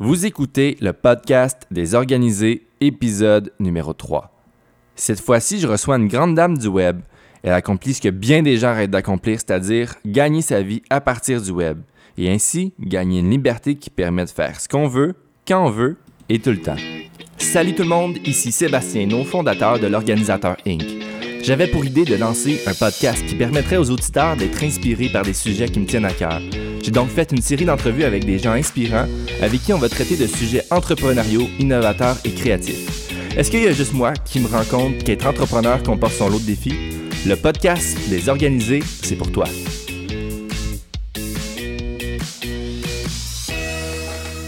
Vous écoutez le podcast des organisés, épisode numéro 3. Cette fois-ci, je reçois une grande dame du web. Elle accomplit ce que bien des gens rêvent d'accomplir, c'est-à-dire gagner sa vie à partir du web, et ainsi gagner une liberté qui permet de faire ce qu'on veut, quand on veut et tout le temps. Salut tout le monde, ici Sébastien No, fondateur de l'Organisateur Inc. J'avais pour idée de lancer un podcast qui permettrait aux auditeurs d'être inspirés par des sujets qui me tiennent à cœur. J'ai donc fait une série d'entrevues avec des gens inspirants avec qui on va traiter de sujets entrepreneuriaux, innovateurs et créatifs. Est-ce qu'il y a juste moi qui me rends compte qu'être entrepreneur comporte son lot de défis? Le podcast Les Organisés, c'est pour toi.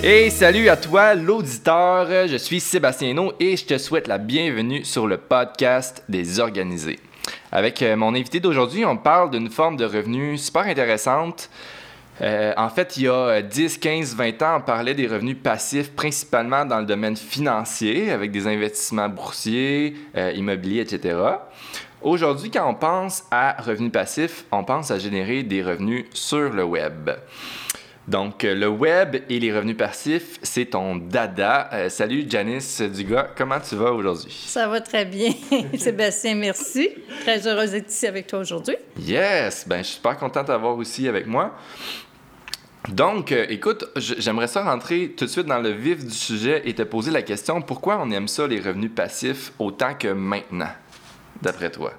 Et salut à toi, l'auditeur. Je suis Sébastien No et je te souhaite la bienvenue sur le podcast des Organisés. Avec euh, mon invité d'aujourd'hui, on parle d'une forme de revenu super intéressante. Euh, en fait, il y a 10, 15, 20 ans, on parlait des revenus passifs principalement dans le domaine financier, avec des investissements boursiers, euh, immobiliers, etc. Aujourd'hui, quand on pense à revenus passifs, on pense à générer des revenus sur le web. Donc, euh, le web et les revenus passifs, c'est ton dada. Euh, salut Janice Dugas, comment tu vas aujourd'hui? Ça va très bien. Sébastien, merci. Très heureuse d'être ici avec toi aujourd'hui. Yes, ben je suis super content d'avoir aussi avec moi. Donc, euh, écoute, j'aimerais ça rentrer tout de suite dans le vif du sujet et te poser la question pourquoi on aime ça, les revenus passifs, autant que maintenant, d'après toi?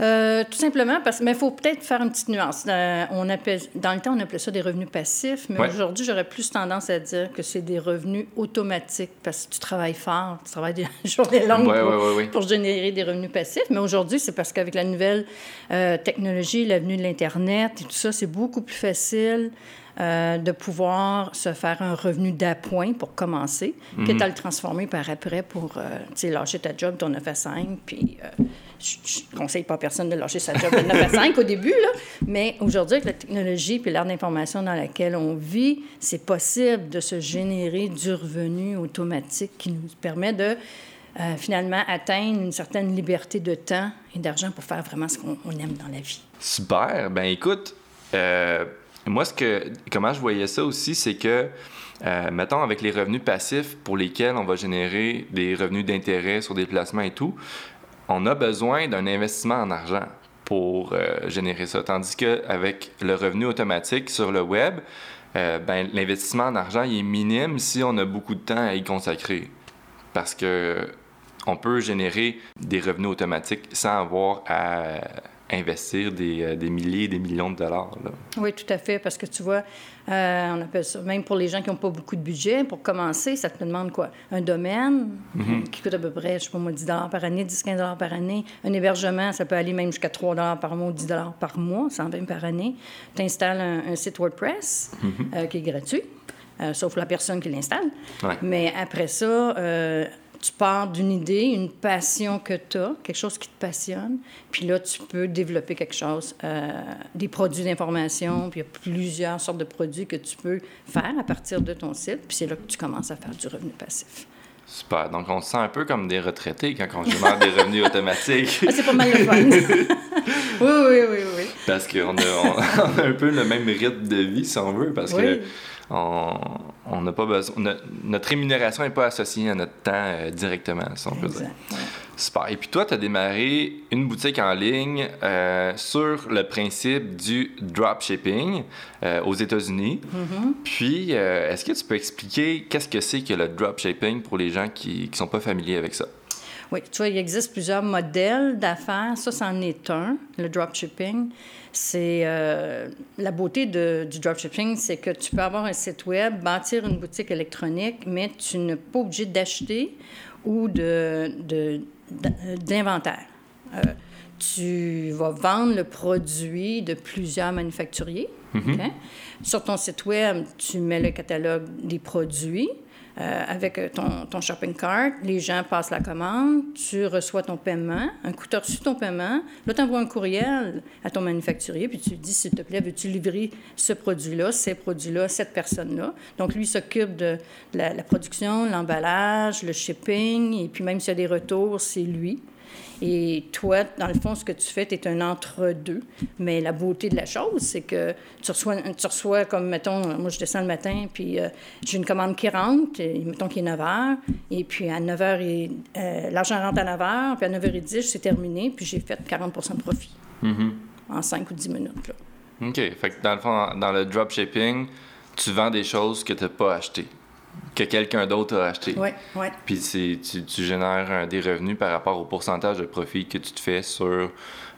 Euh, tout simplement parce mais il faut peut-être faire une petite nuance. Euh, on appelle, dans le temps, on appelait ça des revenus passifs, mais aujourd'hui, j'aurais plus tendance à dire que c'est des revenus automatiques parce que tu travailles fort, tu travailles des journées longues pour, pour, générer des revenus passifs. Mais aujourd'hui, c'est parce qu'avec la nouvelle euh, technologie, l'avenue de l'Internet et tout ça, c'est beaucoup plus facile. De pouvoir se faire un revenu d'appoint pour commencer, mm que de le transformer par après pour lâcher ta job, ton 9 à 5, puis je ne conseille pas à personne de lâcher sa job de 9 à 5 au début, là, mais aujourd'hui, avec la technologie et l'ère d'information dans laquelle on vit, c'est possible de se générer du revenu automatique qui nous permet de euh, finalement atteindre une certaine liberté de temps et d'argent pour faire vraiment ce qu'on aime dans la vie. Super. Ben écoute, euh, moi, ce que, comment je voyais ça aussi, c'est que, euh, mettons, avec les revenus passifs pour lesquels on va générer des revenus d'intérêt sur des placements et tout, on a besoin d'un investissement en argent pour euh, générer ça. Tandis qu'avec le revenu automatique sur le web, euh, ben, l'investissement en argent il est minime si on a beaucoup de temps à y consacrer. Parce que on peut générer des revenus automatiques sans avoir à investir des, euh, des milliers, des millions de dollars. Oui, tout à fait, parce que tu vois, euh, on appelle ça, même pour les gens qui n'ont pas beaucoup de budget, pour commencer, ça te demande quoi? Un domaine mhm. qui coûte à peu près, je sais pas moi, 10 par année, 10-15 par année. Un hébergement, ça peut aller même jusqu'à 3 par mois ou 10 par mois, 120 par année. Tu installes un, site WordPress mhm. euh, qui est gratuit. sauf la personne qui l'installe. Mais après ça, tu pars d'une idée, une passion que tu as, quelque chose qui te passionne, puis là, tu peux développer quelque chose, euh, des produits d'information, puis il y a plusieurs sortes de produits que tu peux faire à partir de ton site, puis c'est là que tu commences à faire du revenu passif. Super. Donc, on se sent un peu comme des retraités quand on génère des revenus automatiques. Ah, c'est pas mal le fun. oui, oui, oui, oui. Parce qu'on a, a, un peu le même rythme de vie, si on veut, parce que on n'a pas besoin. notre rémunération n'est pas associée à notre temps euh, directement, si on peut dire. Super. Et puis toi, tu as démarré une boutique en ligne euh, sur le principe du dropshipping euh, aux États-Unis. Mm-hmm. Puis, est-ce que tu peux expliquer qu'est-ce que c'est que le dropshipping pour les gens qui ne sont pas familiers avec ça? Oui, tu vois, il existe plusieurs modèles d'affaires. Ça, c'en est un, le dropshipping. C'est euh, la beauté de, du dropshipping, c'est que tu peux avoir un site web, bâtir une boutique électronique, mais tu n'es pas obligé d'acheter ou de, d'inventaire. Euh, tu vas vendre le produit de plusieurs manufacturiers. Mm-hmm. Sur ton site web, tu mets le catalogue des produits. Euh, avec euh, ton, shopping cart. Les gens passent la commande, tu reçois ton paiement. Un coup, tu as reçu ton paiement. Là, tu envoies un courriel à ton manufacturier, puis tu lui dis, s'il te plaît, veux-tu livrer ce produit-là, ces produits-là, cette personne-là? Donc, lui s'occupe de la, production, l'emballage, le shipping, et puis même s'il y a des retours, c'est lui. Et toi, dans le fond, ce que tu fais, tu es un entre-deux. Mais la beauté de la chose, c'est que tu reçois, tu reçois, comme, mettons, moi, je descends le matin, puis euh, j'ai une commande qui rentre, et, mettons qu'il est 9 h, et puis à 9 h, euh, l'argent rentre à 9 h, puis à 9 h 10, c'est terminé, puis j'ai fait 40% de profit mm-hmm. en 5 ou 10 minutes. Là. OK. Fait que dans le fond, dans le dropshipping, tu vends des choses que tu n'as pas achetées que quelqu'un d'autre a acheté. Oui, oui. Puis tu, tu, génères des revenus par rapport au pourcentage de profit que tu te fais sur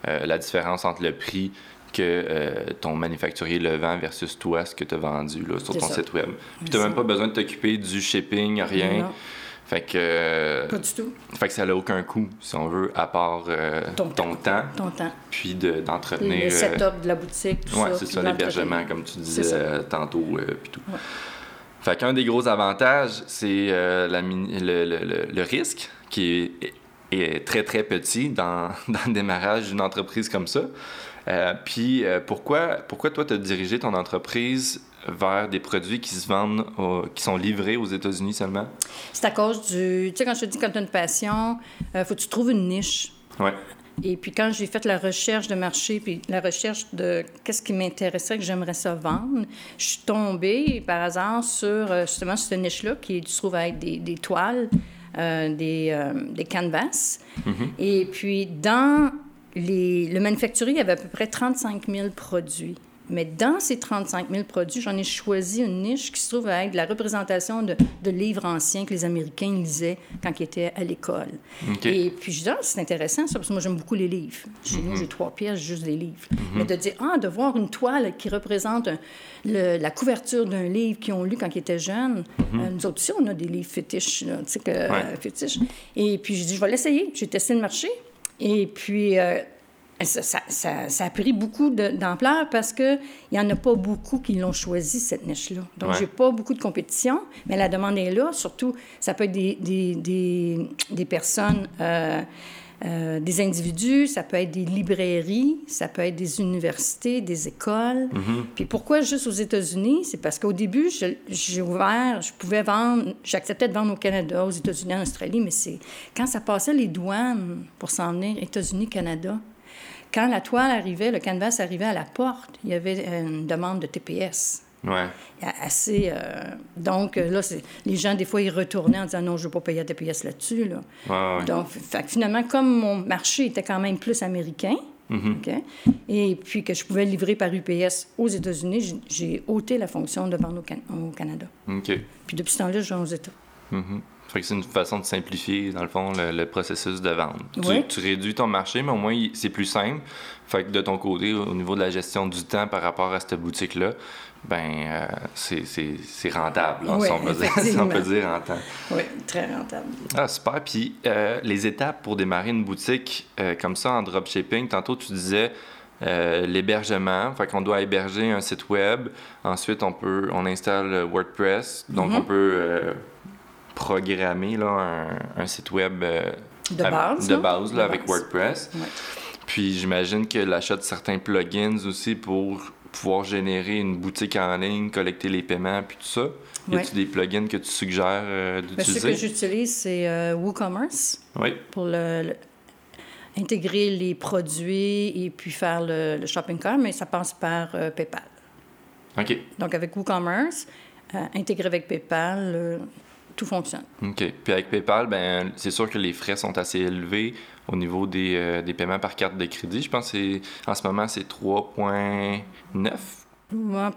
euh, la différence entre le prix que euh, ton manufacturier le vend versus toi, ce que tu as vendu là, sur ton site web. Puis tu n'as même pas besoin de t'occuper du shipping, rien. Fait que. Euh, pas du tout. Fait que ça n'a aucun coût, si on veut, à part ton, temps, Ton temps. Puis d'entretenir. le setup de la boutique, tout ouais, ça. c'est ça, l'hébergement, comme tu disais tantôt, puis tout. Fait qu'un des gros avantages, c'est euh, le, risque qui est, très, très petit dans, le démarrage d'une entreprise comme ça. Euh, puis euh, pourquoi, pourquoi toi, tu as dirigé ton entreprise vers des produits qui se vendent, qui sont livrés aux États-Unis seulement? C'est à cause du... Tu sais, quand je te dis quand tu as une passion, il faut que tu trouves une niche. Ouais. Et puis quand j'ai fait la recherche de marché, puis la recherche de qu'est-ce qui m'intéressait, que j'aimerais ça vendre, je suis tombée par hasard sur euh, justement cette niche-là qui se trouve avec des, des toiles, euh, des, euh, des, canvas. Mm-hmm. Et puis dans les, le manufacturier, il y avait à peu près 35 000 produits. Mais dans ces 35 000 produits, j'en ai choisi une niche qui se trouve avec de la représentation de, livres anciens que les Américains lisaient quand ils étaient à l'école. Et puis, je dis, ah, c'est intéressant ça, parce que moi, j'aime beaucoup les livres. Chez nous, mhm. j'ai trois pièces, juste des livres. Mhm. Mais de dire, ah, de voir une toile qui représente la couverture d'un livre qu'ils ont lu quand ils étaient jeunes. Mhm. Euh, nous autres aussi, on a des livres fétiches, tu sais, que, fétiches. Et puis, je dis, je vais l'essayer. J'ai testé le marché. Et puis, euh, ça, a pris beaucoup d'ampleur parce qu'il n'y en a pas beaucoup qui l'ont choisi, cette niche-là. Donc, j'ai pas beaucoup de compétition, mais la demande est là. Surtout, ça peut être des, des, des, personnes, euh, euh, des individus, ça peut être des librairies, ça peut être des universités, des écoles. Mm-hmm. Puis pourquoi juste aux États-Unis? C'est parce qu'au début, j'ai ouvert, je pouvais vendre, j'acceptais de vendre au Canada, aux États-Unis, en Australie, mais c'est quand ça passait les douanes pour s'en venir, États-Unis, Canada, quand la toile arrivait, le canvas arrivait à la porte, il y avait une demande de TPS. Ouais. Assez. Euh, donc, là, les gens, des fois, ils retournaient en disant non, je ne veux pas payer à TPS là-dessus. Là. Ouais, Donc, finalement, comme mon marché était quand même plus américain, mm-hmm. et puis que je pouvais livrer par UPS aux États-Unis, j'ai ôté la fonction de vendre au, Canada. Puis depuis ce temps-là, je vais aux États. Mm-hmm c'est une façon de simplifier, dans le fond, le, processus de vente. Tu, réduis ton marché, mais au moins, c'est plus simple. Fait que de ton côté, au niveau de la gestion du temps par rapport à cette boutique-là, ben euh, c'est rentable, si, on peut dire, en temps. Oui, très rentable. Ah, super. Puis euh, les étapes pour démarrer une boutique euh, comme ça en dropshipping, tantôt tu disais l'hébergement, fait qu'on doit héberger un site web. Ensuite, on peut, on installe WordPress, donc mm-hmm. on peut programmer là, un, site web euh, de base, de base là, avec WordPress. Puis j'imagine que l'achat de certains plugins aussi pour pouvoir générer une boutique en ligne, collecter les paiements, puis tout ça. Y a-t-il des plugins que tu suggères euh, ben, d'utiliser? ce que j'utilise, c'est euh, WooCommerce. Oui. Pour le, intégrer les produits et puis faire le, shopping cart, mais ça passe par PayPal. OK. Donc, avec WooCommerce, intégré avec PayPal, tout fonctionne. OK. Puis avec PayPal, ben, c'est sûr que les frais sont assez élevés au niveau des, euh, des paiements par carte de crédit. Je pense que en ce moment, c'est 3,9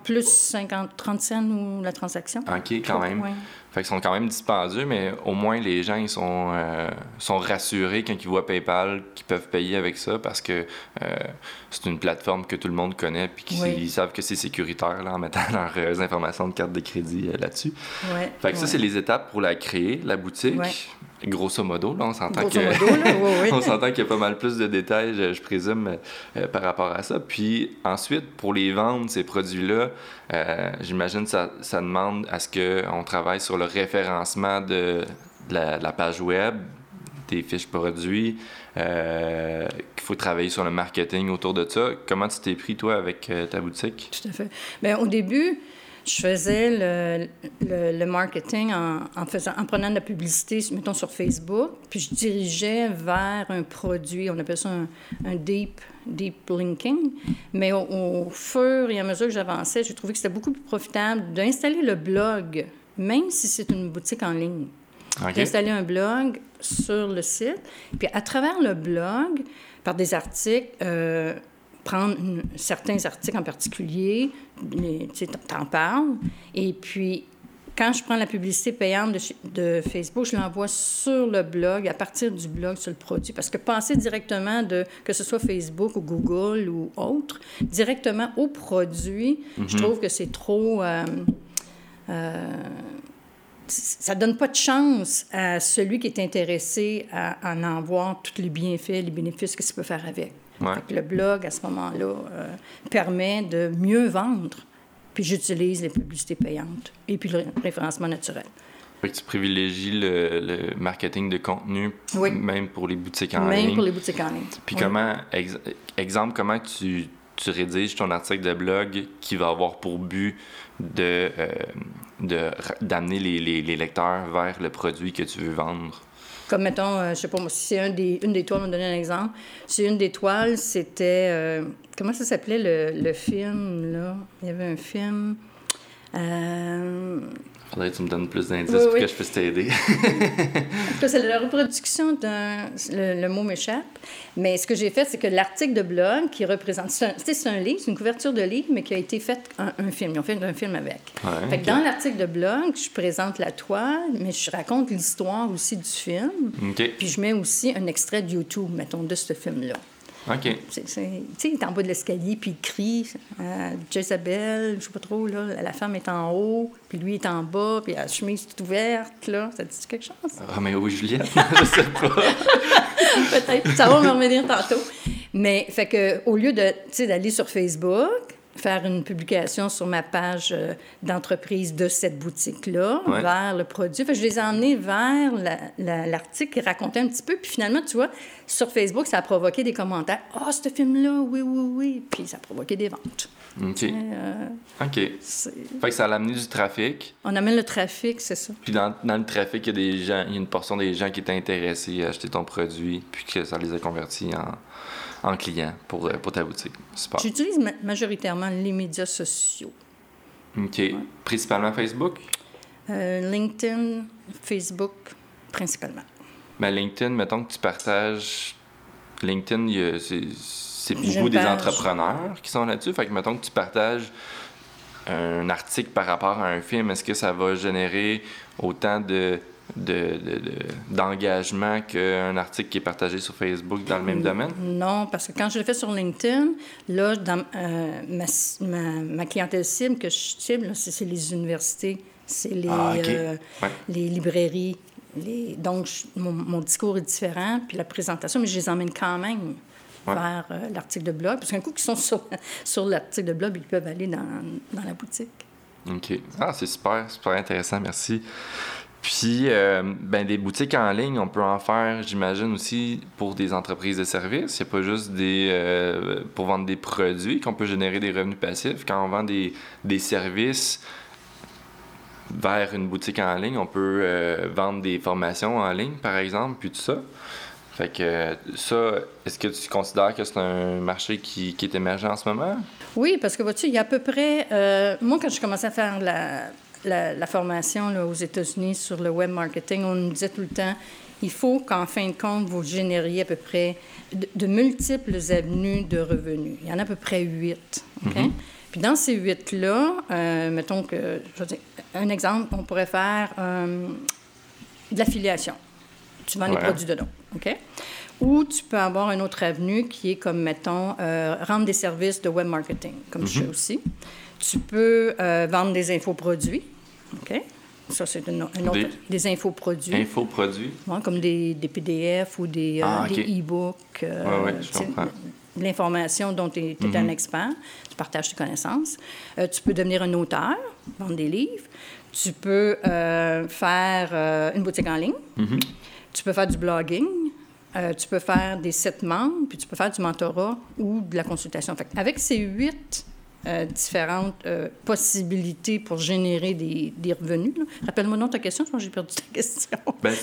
plus 50, 30 cents ou la transaction. OK, quand même. Fait qu'ils sont quand même dispendieux, mais au moins les gens ils sont, euh, sont rassurés quand ils voient PayPal qu'ils peuvent payer avec ça parce que euh, c'est une plateforme que tout le monde connaît puis qu'ils savent que c'est sécuritaire là, en mettant leurs informations de carte de crédit là-dessus. Ouais, fait que ça, c'est les étapes pour la créer, la boutique. Grosso modo, là, on s'entend qu'il y a pas mal plus de détails, je, présume, euh, par rapport à ça. Puis ensuite, pour les vendre, ces produits-là, euh, j'imagine que ça, ça, demande à ce qu'on travaille sur le référencement de, la, page web, des fiches produits, euh, qu'il faut travailler sur le marketing autour de ça. Comment tu t'es pris, toi, avec ta boutique? Tout à fait. Bien, au début, je faisais le, marketing en, faisant, en prenant de la publicité, mettons, sur Facebook, puis je dirigeais vers un produit, on appelle ça un, deep, deep linking. Mais au, fur et à mesure que j'avançais, j'ai trouvé que c'était beaucoup plus profitable d'installer le blog, même si c'est une boutique en ligne. D'installer un blog sur le site, puis à travers le blog, par des articles, euh, prendre certains articles en particulier, tu t'en parles, et puis quand je prends la publicité payante de, de Facebook, je l'envoie sur le blog, à partir du blog sur le produit. Parce que passer directement de, que ce soit Facebook ou Google ou autre, directement au produit, je mhm. trouve que c'est trop... Euh, euh, ça donne pas de chance à celui qui est intéressé à, en avoir tous les bienfaits, les bénéfices que ça peut faire avec. le blog, à ce moment-là, euh, permet de mieux vendre. Puis j'utilise les publicités payantes et puis le référencement naturel. Fait que tu privilégies le, marketing de contenu, même pour les boutiques en ligne. Même pour les boutiques en ligne. Puis comment, exemple, comment tu, tu rédiges ton article de blog qui va avoir pour but de, euh, d'amener les, lecteurs vers le produit que tu veux vendre? Comme, mettons, euh, je sais pas moi, si c'est un des, une des toiles, on me donner un exemple. Si une des toiles, c'était. Euh, comment ça s'appelait le, le, film, là? Il y avait un film. Faudrait que tu me donnes plus d'indices pour que je puisse t'aider. c'est la reproduction d'un. Le, mot m'échappe. Mais ce que j'ai fait, c'est que l'article de blog qui représente. C'est un, un, livre, c'est une couverture de livre, mais qui a été fait un, un film. Ils ont fait un film avec. fait que dans l'article de blog, je présente la toile, mais je raconte l'histoire aussi du film. Puis je mets aussi un extrait de YouTube, mettons, de ce film-là. OK. Tu sais, il est en bas de l'escalier, puis il crie. Euh, Jezabel, je sais pas trop, là, la femme est en haut, puis lui est en bas, puis la chemise toute ouverte, là. Ça dit quelque chose? Roméo et Juliette, je sais pas. Peut-être. Ça va me revenir tantôt. Mais, fait que, au lieu de, d'aller sur Facebook, faire une publication sur ma page euh, d'entreprise de cette boutique-là, vers le produit. je les ai emmenés vers l'article qui racontait un petit peu. Puis finalement, tu vois, sur Facebook, ça a provoqué des commentaires. « Ah, oh, ce film-là, oui, oui, oui. » Puis ça a provoqué des ventes. OK. Euh, OK. Fait que ça a amené du trafic. On amène le trafic, c'est ça. Puis dans, dans, le trafic, il y a des gens, il y a une portion des gens qui étaient intéressés à acheter ton produit, puis que ça les a convertis en en client pour, euh, pour ta boutique. J'utilise majoritairement les médias sociaux. OK. Principalement Facebook? Euh, LinkedIn, Facebook, principalement. Mais LinkedIn, mettons que tu partages. LinkedIn, c'est beaucoup des entrepreneurs qui sont là-dessus. Fait que mettons que tu partages un article par rapport à un film, est-ce que ça va générer autant de d'engagement de, de, qu'un article qui est partagé sur Facebook dans le même domaine? Non, parce que quand je le fais sur LinkedIn, là, dans, euh, ma, ma, clientèle cible que je cible, c'est les universités, c'est les, ah, euh, les librairies. Les... Donc, mon, discours est différent, puis la présentation, mais je les emmène quand même vers euh, l'article de blog. Parce qu'un coup qu'ils sont sur, sur l'article de blog, ils peuvent aller dans, dans la boutique. OK. Ah, c'est super, super intéressant, merci. Puis, euh, ben, des boutiques en ligne, on peut en faire, j'imagine, aussi pour des entreprises de services. Il n'y a pas juste des, euh, pour vendre des produits qu'on peut générer des revenus passifs. Quand on vend des, des services vers une boutique en ligne, on peut euh, vendre des formations en ligne, par exemple, puis tout ça. Fait que ça, est-ce que tu considères que c'est un marché qui, qui, est émergent en ce moment? Oui, parce que vois-tu, il y a à peu près. moi, quand je commençais à faire la, la, formation là, aux États-Unis sur le web marketing, on nous disait tout le temps il faut qu'en fin de compte, vous génériez à peu près de, multiples avenues de revenus. Il y en a à peu près huit. Mm-hmm. Puis dans ces huit-là, euh, mettons que, je veux dire, un exemple, on pourrait faire euh, de l'affiliation. Tu vends des produits dedans. OK? Ou tu peux avoir une autre avenue qui est comme, mettons, euh, rendre des services de web marketing, comme je fais mm-hmm. aussi. Tu peux vendre des infoproduits. OK? Ça, c'est une, autre. Des, des infoproduits. Infoproduits? comme des, des, PDF ou des, euh, ah, e-books. Euh, L'information dont tu es, un mm-hmm. expert. Tu partages tes connaissances. Euh, tu peux devenir un auteur, vendre des livres. Tu peux faire une boutique en ligne. Mm-hmm. Tu peux faire du blogging. tu peux faire des sites membres, puis tu peux faire du mentorat ou de la consultation. Fait avec ces huit euh, différentes euh, possibilités pour générer des, des revenus. Rappelle-moi non ta question, je pense que j'ai perdu ta question. Ben,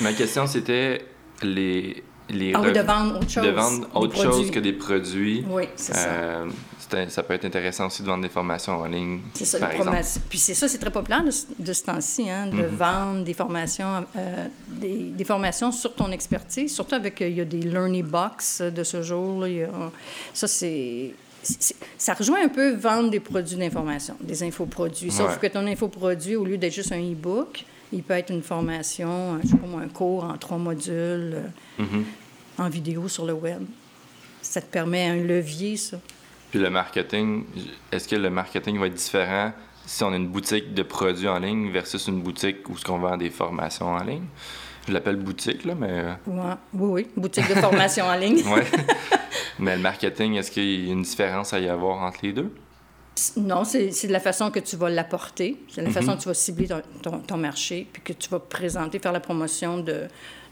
ma question, c'était les... Les ah oui, de vendre autre chose. De vendre autre chose que des produits. Oui, c'est ça ça peut être intéressant aussi de vendre des formations en ligne. C'est ça, par exemple. Puis c'est ça, c'est très populaire de, ce temps-ci, hein, de mhm. vendre des formations, euh, des, des, formations sur ton expertise, surtout avec, euh, il y a des Learning Box de ce jour. Là, ça, c'est ça rejoint un peu vendre des produits d'information, des infoproduits. Sauf que ton infoproduit, au lieu d'être juste un e-book, il peut être une formation, je sais pas moi, un cours en trois modules, euh, mhm. en vidéo sur le web. Ça te permet un levier, ça. Puis le marketing, est-ce que le marketing va être différent si on a une boutique de produits en ligne versus une boutique où ce qu'on vend des formations en ligne? Je l'appelle boutique, là, mais... Euh, ouais. Oui, oui, boutique de formation en ligne. oui. Mais le marketing, est-ce qu'il y a une différence à y avoir entre les deux? Non, c'est de la façon que tu vas l'apporter. C'est la façon mhm. que tu vas cibler ton, marché, puis que tu vas présenter, faire la promotion de,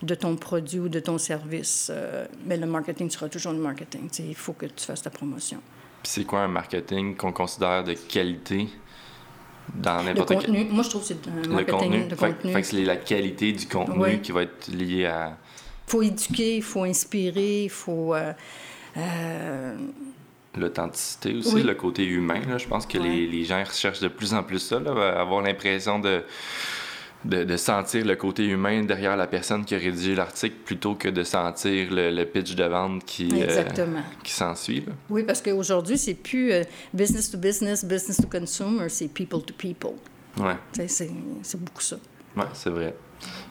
de ton produit ou de ton service. Euh, mais le marketing sera toujours le marketing. il faut que tu fasses ta promotion c'est quoi un marketing qu'on considère de qualité? Dans n'importe quel... contenu. Moi, je trouve que c'est un marketing de contenu. Fait, que c'est la qualité du contenu qui va être liée à... Il faut éduquer, il faut inspirer, il faut... Euh, euh, L'authenticité aussi, le côté humain. Là, je pense que les, les, gens recherchent de plus en plus ça, là, avoir l'impression de de, sentir le côté humain derrière la personne qui a rédigé l'article plutôt que de sentir le, pitch de vente qui, euh, qui s'ensuit. Oui, parce qu'aujourd'hui, c'est plus euh, business to business, business to consumer, c'est people to people. Oui. C'est beaucoup ça. Oui, c'est vrai.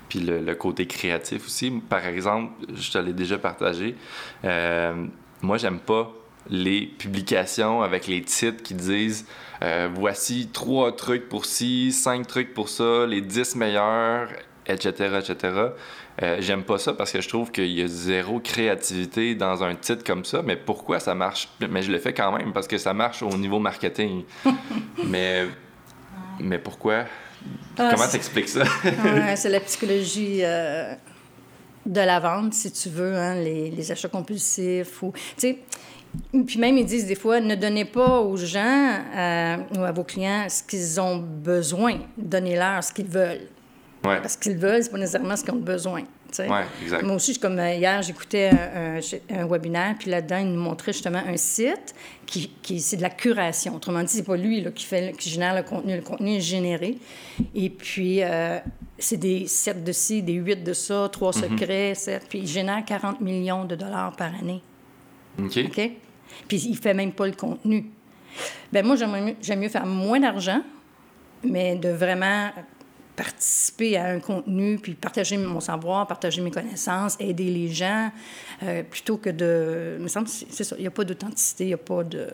Puis le, côté créatif aussi. Par exemple, je te l'ai déjà partagé. Euh, moi, j'aime pas les publications avec les titres qui disent euh, voici trois trucs pour ci, cinq trucs pour ça, les dix meilleurs, etc., etc. Euh, j'aime pas ça parce que je trouve qu'il y a zéro créativité dans un titre comme ça. Mais pourquoi ça marche? Mais je le fais quand même parce que ça marche au niveau marketing. mais, mais pourquoi? Ah, Comment t'expliques ça? c'est la psychologie euh, de la vente, si tu veux, hein, les, les, achats compulsifs. Ou, puis même, ils disent des fois, ne donnez pas aux gens euh, ou à vos clients ce qu'ils ont besoin. Donnez-leur ce qu'ils veulent. Ouais. Parce qu'ils veulent, c'est pas nécessairement ce qu'ils ont besoin. Ouais, exact. Moi aussi, comme euh, hier, j'écoutais un, un, webinaire, puis là-dedans, il nous montrait justement un site qui, qui c'est de la curation. Autrement dit, c'est pas lui là, qui, fait, qui génère le contenu. Le contenu est généré. Et puis, euh, c'est des 7 de ci, des 8 de ça, trois mm-hmm. secrets, 7. Puis, il génère 40 millions de dollars par année. OK. OK? Puis il fait même pas le contenu. Ben moi, j'aime mieux, faire moins d'argent, mais de vraiment participer à un contenu, puis partager mon savoir, partager mes connaissances, aider les gens, euh, plutôt que de... Il me semble c'est ça, il n'y a pas d'authenticité, il n'y a pas de...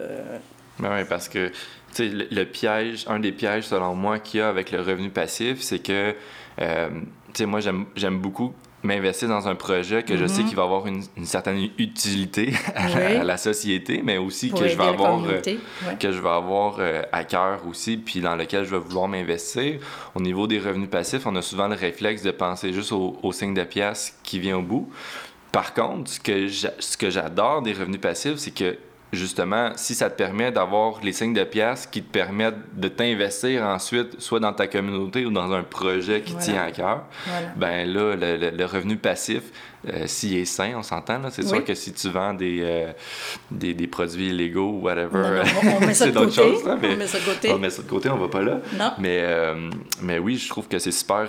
Ben oui, parce que, tu sais, le, piège, un des pièges, selon moi, qu'il y a avec le revenu passif, c'est que, euh, tu sais, moi, j'aime beaucoup m'investir dans un projet que je sais mhm. qu'il va avoir une, certaine utilité à, la société, mais aussi que je, vais avoir, euh, que je vais avoir euh, à cœur aussi, puis dans lequel je vais vouloir m'investir. Au niveau des revenus passifs, on a souvent le réflexe de penser juste au, au signe de pièce qui vient au bout. Par contre, ce que j'adore des revenus passifs, c'est que justement, si ça te permet d'avoir les signes de pièces qui te permettent de t'investir ensuite, soit dans ta communauté ou dans un projet qui tient à cœur, ben là, le, revenu passif, euh, s'il est sain, on s'entend, c'est sûr que si tu vends des, euh, des, des, produits illégaux ou whatever, c'est d'autres choses. on met ça de côté. On met ça de côté, on va pas là. Non. Mais, euh, mais oui, je trouve que c'est super,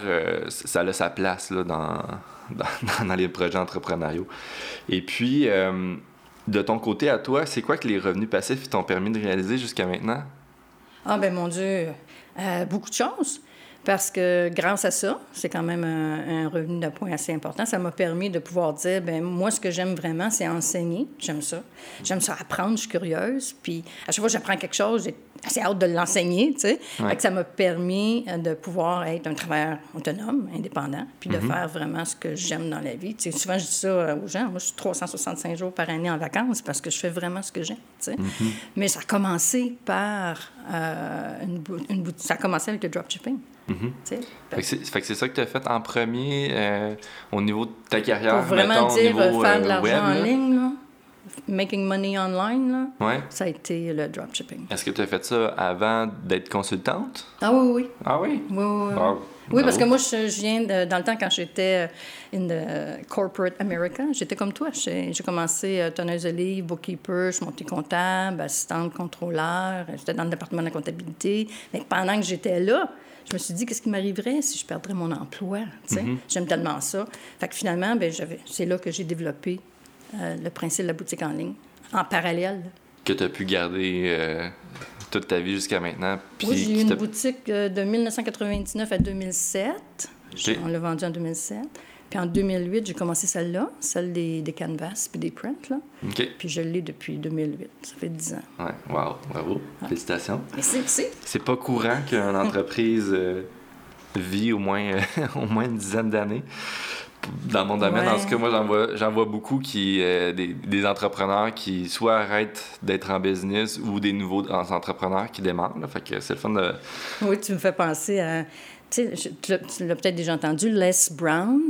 ça a sa place là, dans, dans, dans, les projets entrepreneuriaux. Et puis, de ton côté à toi, c'est quoi que les revenus passifs t'ont permis de réaliser jusqu'à maintenant? Ah, ben mon Dieu, euh, beaucoup de choses. Parce que grâce à ça, c'est quand même un, revenu d'appoint assez important. Ça m'a permis de pouvoir dire, ben moi, ce que j'aime vraiment, c'est enseigner. J'aime ça. J'aime ça apprendre, je suis curieuse. Puis à chaque fois que j'apprends quelque chose, j'ai assez hâte de l'enseigner, tu sais. ça m'a permis euh, de pouvoir être un travailleur autonome, indépendant, puis de mm-hmm. faire vraiment ce que j'aime dans la vie. Tu sais, souvent, je dis ça euh, aux gens. Moi, je suis 365 jours par année en vacances parce que je fais vraiment ce que j'aime, tu sais. Mm-hmm. Mais ça a commencé par euh, une, une, Ça a commencé avec le dropshipping. Mm Fait que c'est ça que tu as fait en premier euh, au niveau de ta carrière. Pour vraiment dire faire de l'argent en ligne, making money online, là, Ouais. ça a été le dropshipping. Est-ce que tu as fait ça avant d'être consultante? Ah oui, oui. Ah oui? Oui, oui, oui. Wow. Oui, parce que moi, je, je viens de, dans le temps quand j'étais euh, in the corporate America, j'étais comme toi. J'ai commencé euh, tonneuse de livres, bookkeeper, je suis montée comptable, assistante contrôleur, j'étais dans le département de la comptabilité. Mais pendant que j'étais là, je me suis dit, qu'est-ce qui m'arriverait si je perdrais mon emploi? tu sais? J'aime tellement ça. Fait que finalement, ben, c'est là que j'ai développé euh, le principe de la boutique en ligne, en parallèle. Que tu as pu garder euh, toute ta vie jusqu'à maintenant. Puis Oui, j'ai eu une boutique euh, de 1999 à 2007. Ok. On l'a vendue en 2007. Puis en 2008, j'ai commencé celle-là, celle des, des canvas puis des prints. Là. Puis je l'ai depuis 2008. Ça fait 10 ans. Ouais, wow, bravo. Félicitations. C'est, pas courant qu'une entreprise euh, vit au moins, au moins une dizaine d'années. Dans mon domaine, en tout cas, moi, j'en vois, j'en vois beaucoup qui, euh, des, des entrepreneurs qui soit arrêtent d'être en business ou des nouveaux entrepreneurs qui démarrent. là. Fait que c'est le fun de... Oui, tu me fais penser à... Tu sais, je- tu l'as- peut-être déjà entendu, Les Brown,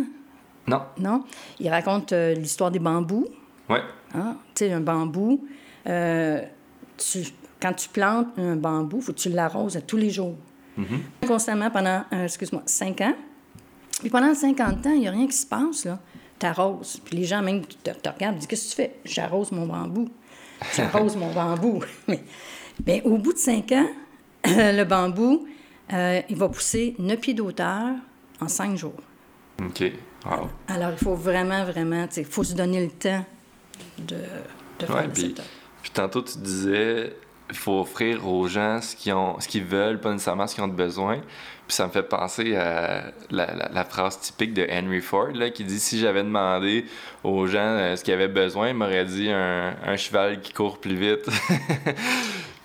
Non. non? Il raconte euh, l'histoire des bambous. Ouais. Hein? Tu sais, un bambou, euh, tu- quand tu plantes un bambou, faut que tu l'arroses à tous les jours. Constamment pendant, excuse-moi, 5 ans. Puis pendant 50 ans, il n'y a rien qui se passe, là. Tu arroses. Puis les gens même te, te regardent disent Qu'est-ce que tu fais? J'arrose mon bambou. J'arrose mon bambou. Mais au bout de 5 ans, le bambou, euh, il va pousser 9 pieds d'auteur en 5 jours. OK. Wow. Alors, il faut vraiment, vraiment, tu sais, il faut se donner le temps de, de faire Ouais, le puis, puis tantôt, tu disais, il faut offrir aux gens ce qu'ils, ont, ce qu'ils veulent, pas nécessairement ce qu'ils ont de besoin. Puis ça me fait penser à la, la- la phrase typique de Henry Ford, là, qui dit si j'avais demandé aux gens euh, ce qu'ils avaient besoin, ils m'auraient dit un, un cheval qui court plus vite.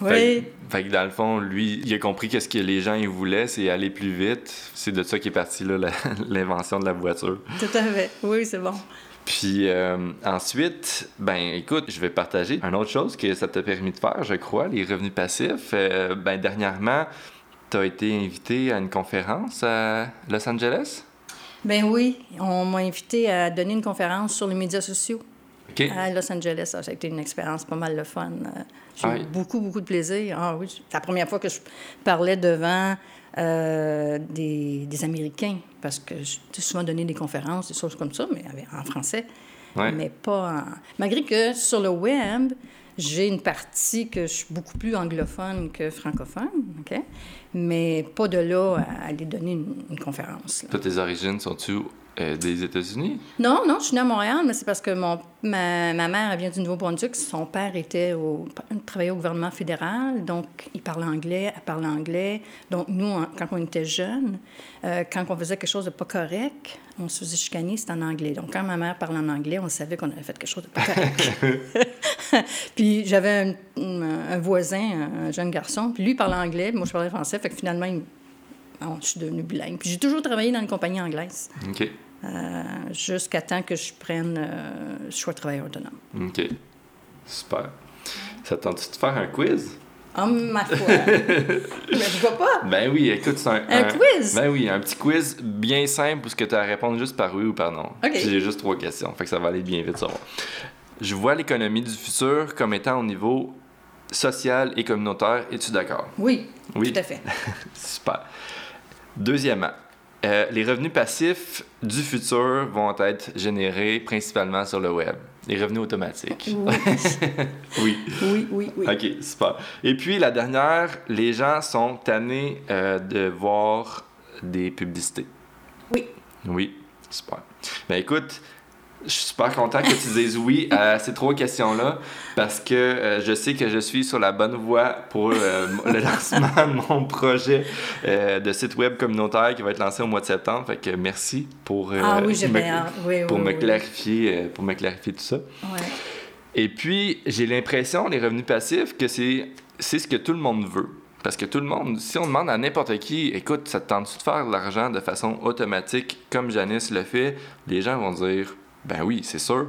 Oui. Fait, que- fait que dans le fond, lui, il a compris que ce que les gens ils voulaient, c'est aller plus vite. C'est de ça qui est parti là, la- l'invention de la voiture. Tout à fait. Oui, c'est bon. Puis euh, ensuite, ben écoute, je vais partager une autre chose que ça t'a permis de faire, je crois, les revenus passifs. Euh, ben dernièrement, tu as été invité à une conférence à Los Angeles? Ben oui, on m'a invité à donner une conférence sur les médias sociaux à Los Angeles. Ça, ça a été une expérience pas mal le fun. Euh, J'ai Ah eu beaucoup, beaucoup de plaisir. Ah oui, c'est la première fois que je parlais devant euh, des, des Américains, parce que j'ai souvent donné des conférences, des choses comme ça, mais en français. Ouais. Mais pas en... Malgré que sur le web, j'ai une partie que je suis beaucoup plus anglophone que francophone, OK? Mais pas de là à aller donner une, une conférence. là. Toi, tes origines sont-tu euh, des États-Unis? Non, non, je suis née à Montréal, mais c'est parce que mon, ma, ma mère elle vient du Nouveau-Brunswick. Son père était au, travaillait au gouvernement fédéral, donc il parlait anglais, elle parlait anglais. Donc nous, en- quand on était jeunes, euh, quand on faisait quelque chose de pas correct, on se faisait chicaner, c'était en anglais. Donc quand ma mère parlait en anglais, on savait qu'on avait fait quelque chose de pas correct. puis j'avais un, un voisin, un jeune garçon, puis lui parlait anglais, moi je parlais français, fait que finalement, bon, je suis devenue bilingue. Puis j'ai toujours travaillé dans une compagnie anglaise. OK. Euh, jusqu'à temps que je prenne, euh, je sois travailleur autonome. OK. Super. Ça te tente-tu de faire un quiz? Ah, ma foi! Mais je vois pas! Ben oui, écoute, c'est un, Un quiz? Ben oui, un petit quiz bien simple où ce que tu as à répondre juste par oui ou par non. OK. Puis j'ai juste trois questions, fait que ça va aller bien vite, ça va. Je vois l'économie du futur comme étant au niveau social et communautaire. Es-tu d'accord? Oui, Oui. tout à fait. Super. Deuxièmement, euh, les revenus passifs du futur vont être générés principalement sur le web. Les revenus automatiques. Oui, oui. oui, oui. oui. OK, super. Et puis la dernière, les gens sont tannés euh, de voir des publicités. Oui. Oui, super. Ben écoute, je suis super content que tu dises oui à ces trois questions-là parce que euh, je sais que je suis sur la bonne voie pour euh, le lancement de mon projet euh, de site web communautaire qui va être lancé au mois de septembre. Fait que merci pour, Ah oui, me. Oui, pour me clarifier pour me clarifier tout ça. Ouais. Et puis, j'ai l'impression, les revenus passifs, que c'est c'est ce que tout le monde veut. Parce que tout le monde, si on demande à n'importe qui, écoute, ça te tente-tu de faire de l'argent de façon automatique, comme Janice le fait, les gens vont dire, ben oui, c'est sûr.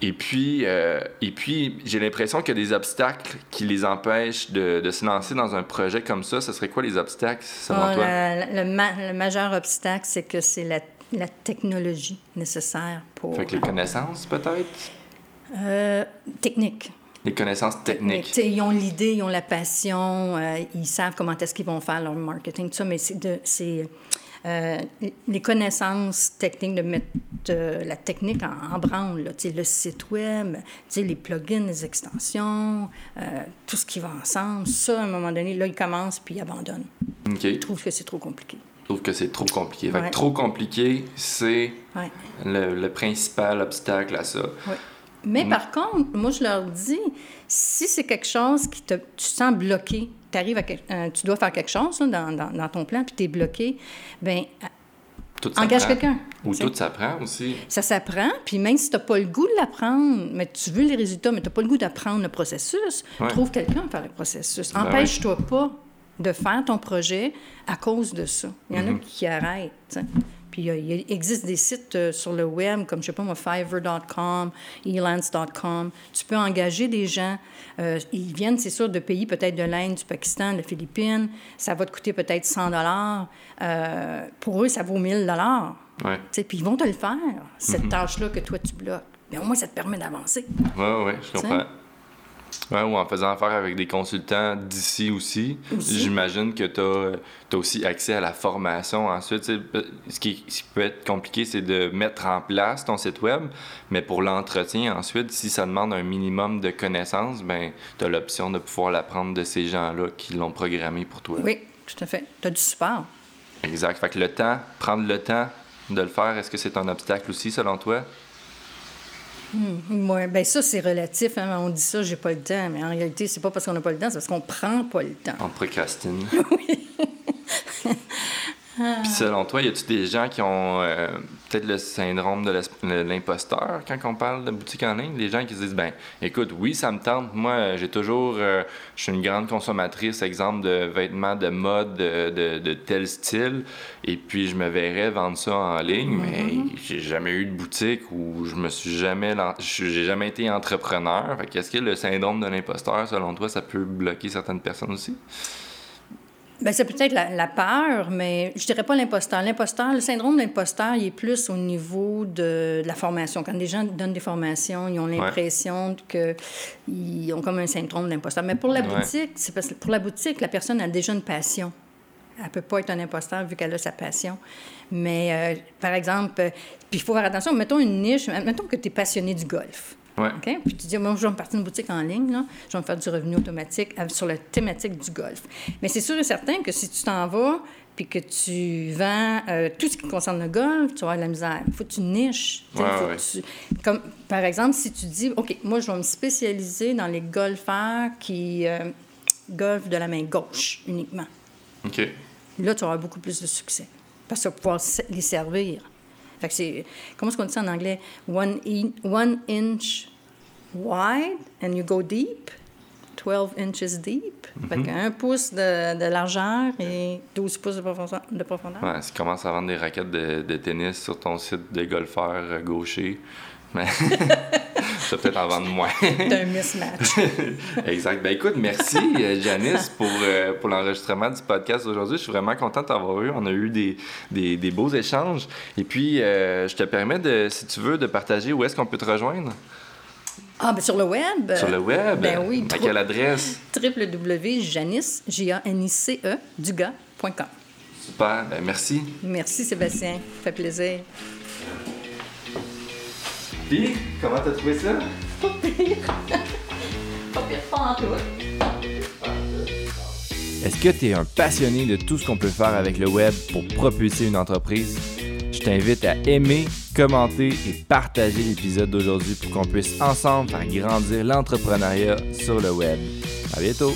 Et puis, euh, et puis j'ai l'impression qu'il y a des obstacles qui les empêchent de, de se lancer dans un projet comme ça. Ce serait quoi les obstacles, selon toi? ma- le majeur obstacle, c'est que c'est la, la technologie nécessaire pour. Fait que les connaissances, peut-être? Euh, technique. Les connaissances techniques. ils ont l'idée, ils ont la passion, euh, ils savent comment est-ce qu'ils vont faire leur marketing, tout ça, mais c'est euh, les connaissances techniques de mettre la technique en, branle, là, le site web, les plugins, les extensions, tout ce qui va ensemble, ça, à un moment donné, là, ils commencent puis ils abandonnent. Ils trouvent que c'est trop compliqué. Ils trouvent que c'est trop compliqué. trop compliqué, c'est le, le, principal obstacle à ça. Mais mm. par contre, moi, je leur dis, si c'est quelque chose qui te, tu sens bloqué, arrives à, euh, tu dois faire quelque chose dans, dans, ton plan, puis tu es bloqué, bien, engage quelqu'un. Ou tout s'apprend aussi. Ça s'apprend, puis même si tu n'as pas le goût de l'apprendre, mais tu veux les résultats, mais tu n'as pas le goût d'apprendre le processus, trouve quelqu'un pour faire le processus. Ben Empêche-toi pas de faire ton projet à cause de ça. Il y en a mm-hmm. qui arrêtent il, existe des sites euh, sur le web, comme, je sais pas moi, Fiverr.com, Elance.com. Tu peux engager des gens. Euh, ils viennent, c'est sûr, de pays peut-être de l'Inde, du Pakistan, des Philippines. Ça va te coûter peut-être 100 dollars. Euh, pour eux, ça vaut 1000 dollars. Ouais. Puis ils vont te le faire, cette mm-hmm. tâche-là que toi, tu bloques. Mais au moins, ça te permet d'avancer. Oui, oui, je comprends. Ouais, ou en faisant affaire avec des consultants d'ici aussi. J'imagine que tu as, aussi accès à la formation ensuite. Ce qui, peut être compliqué, c'est de mettre en place ton site web, mais pour l'entretien ensuite, si ça demande un minimum de connaissances, ben, tu as l'option de pouvoir l'apprendre de ces gens-là qui l'ont programmé pour toi. Oui, tout à fait. Tu as du support. Exact. Fait que le temps, prendre le temps de le faire, est-ce que c'est un obstacle aussi selon toi? Hmm, ben ça, c'est relatif. Hein. On dit ça, j'ai pas le temps. Mais en réalité, c'est pas parce qu'on n'a pas le temps, c'est parce qu'on prend pas le temps. On procrastine. oui. Puis selon toi, y a-tu des gens qui ont euh, peut-être le syndrome de l'imposteur quand on parle de boutique en ligne? Les gens qui se disent, ben, écoute, oui, ça me tente. Moi, j'ai toujours, euh, je suis une grande consommatrice, exemple de vêtements de mode de, de, tel style, et puis je me verrais vendre ça en ligne, mais mm-hmm. j'ai jamais eu de boutique ou je me suis jamais, j'ai jamais été entrepreneur. Qu'est-ce que le syndrome de l'imposteur, selon toi, ça peut bloquer certaines personnes aussi? Bien, c'est peut-être la, peur, mais je dirais pas l'imposteur. L'imposteur, le syndrome de l'imposteur, il est plus au niveau de, la formation. Quand des gens donnent des formations, ils ont l'impression qu'ils ont comme un syndrome d'imposteur. Mais pour la boutique, c'est parce que pour la boutique, la personne a déjà une passion. Elle peut pas être un imposteur vu qu'elle a sa passion. Mais, euh, par exemple, puis il faut faire attention, mettons une niche, mettons que tu es passionné du golf. Puis tu dis, moi, je vais me partir une boutique en ligne, là, je vais me faire du revenu automatique sur la thématique du golf. Mais c'est sûr et certain que si tu t'en vas puis que tu vends euh, tout ce qui concerne le golf, tu vas avoir de la misère. Il faut que tu niches. Comme, par exemple, si tu dis, OK, moi, je vais me spécialiser dans les golfeurs qui euh, golfent de la main gauche uniquement. OK. Là, tu avoir beaucoup plus de succès parce que tu vas pouvoir les servir. Fait que c'est, comment est-ce qu'on dit ça en anglais? One, one inch wide and you go deep. 12 inches deep. Fait mhm. qu'un pouce de, de, largeur et 12 pouces de profondeur. De profondeur. Ouais, si tu commences à vendre des raquettes de, de tennis sur ton site de golfeur gaucher, mais tu vas peut-être en vendre moins. C'est un mismatch. exact. Ben écoute, merci euh, Janice pour, euh, pour l'enregistrement du podcast aujourd'hui. Je suis vraiment content d'avoir eu. On a eu des, des, des beaux échanges. Et puis, euh, je te permets, de, si tu veux, de partager où est-ce qu'on peut te rejoindre. Ah, ben sur le web. Sur le web? Ben oui. À quelle adresse? www.janice, J-A-N-I-C-E, duga.com. Super. Ben merci. Merci Sébastien. Ça fait plaisir. Puis, comment t'as trouvé ça? Pas pire. pas pire, pas en tout. Est-ce que tu es un passionné de tout ce qu'on peut faire avec le web pour propulser une entreprise? Je t'invite à aimer, commenter et partager l'épisode d'aujourd'hui pour qu'on puisse ensemble faire grandir l'entrepreneuriat sur le web. À bientôt!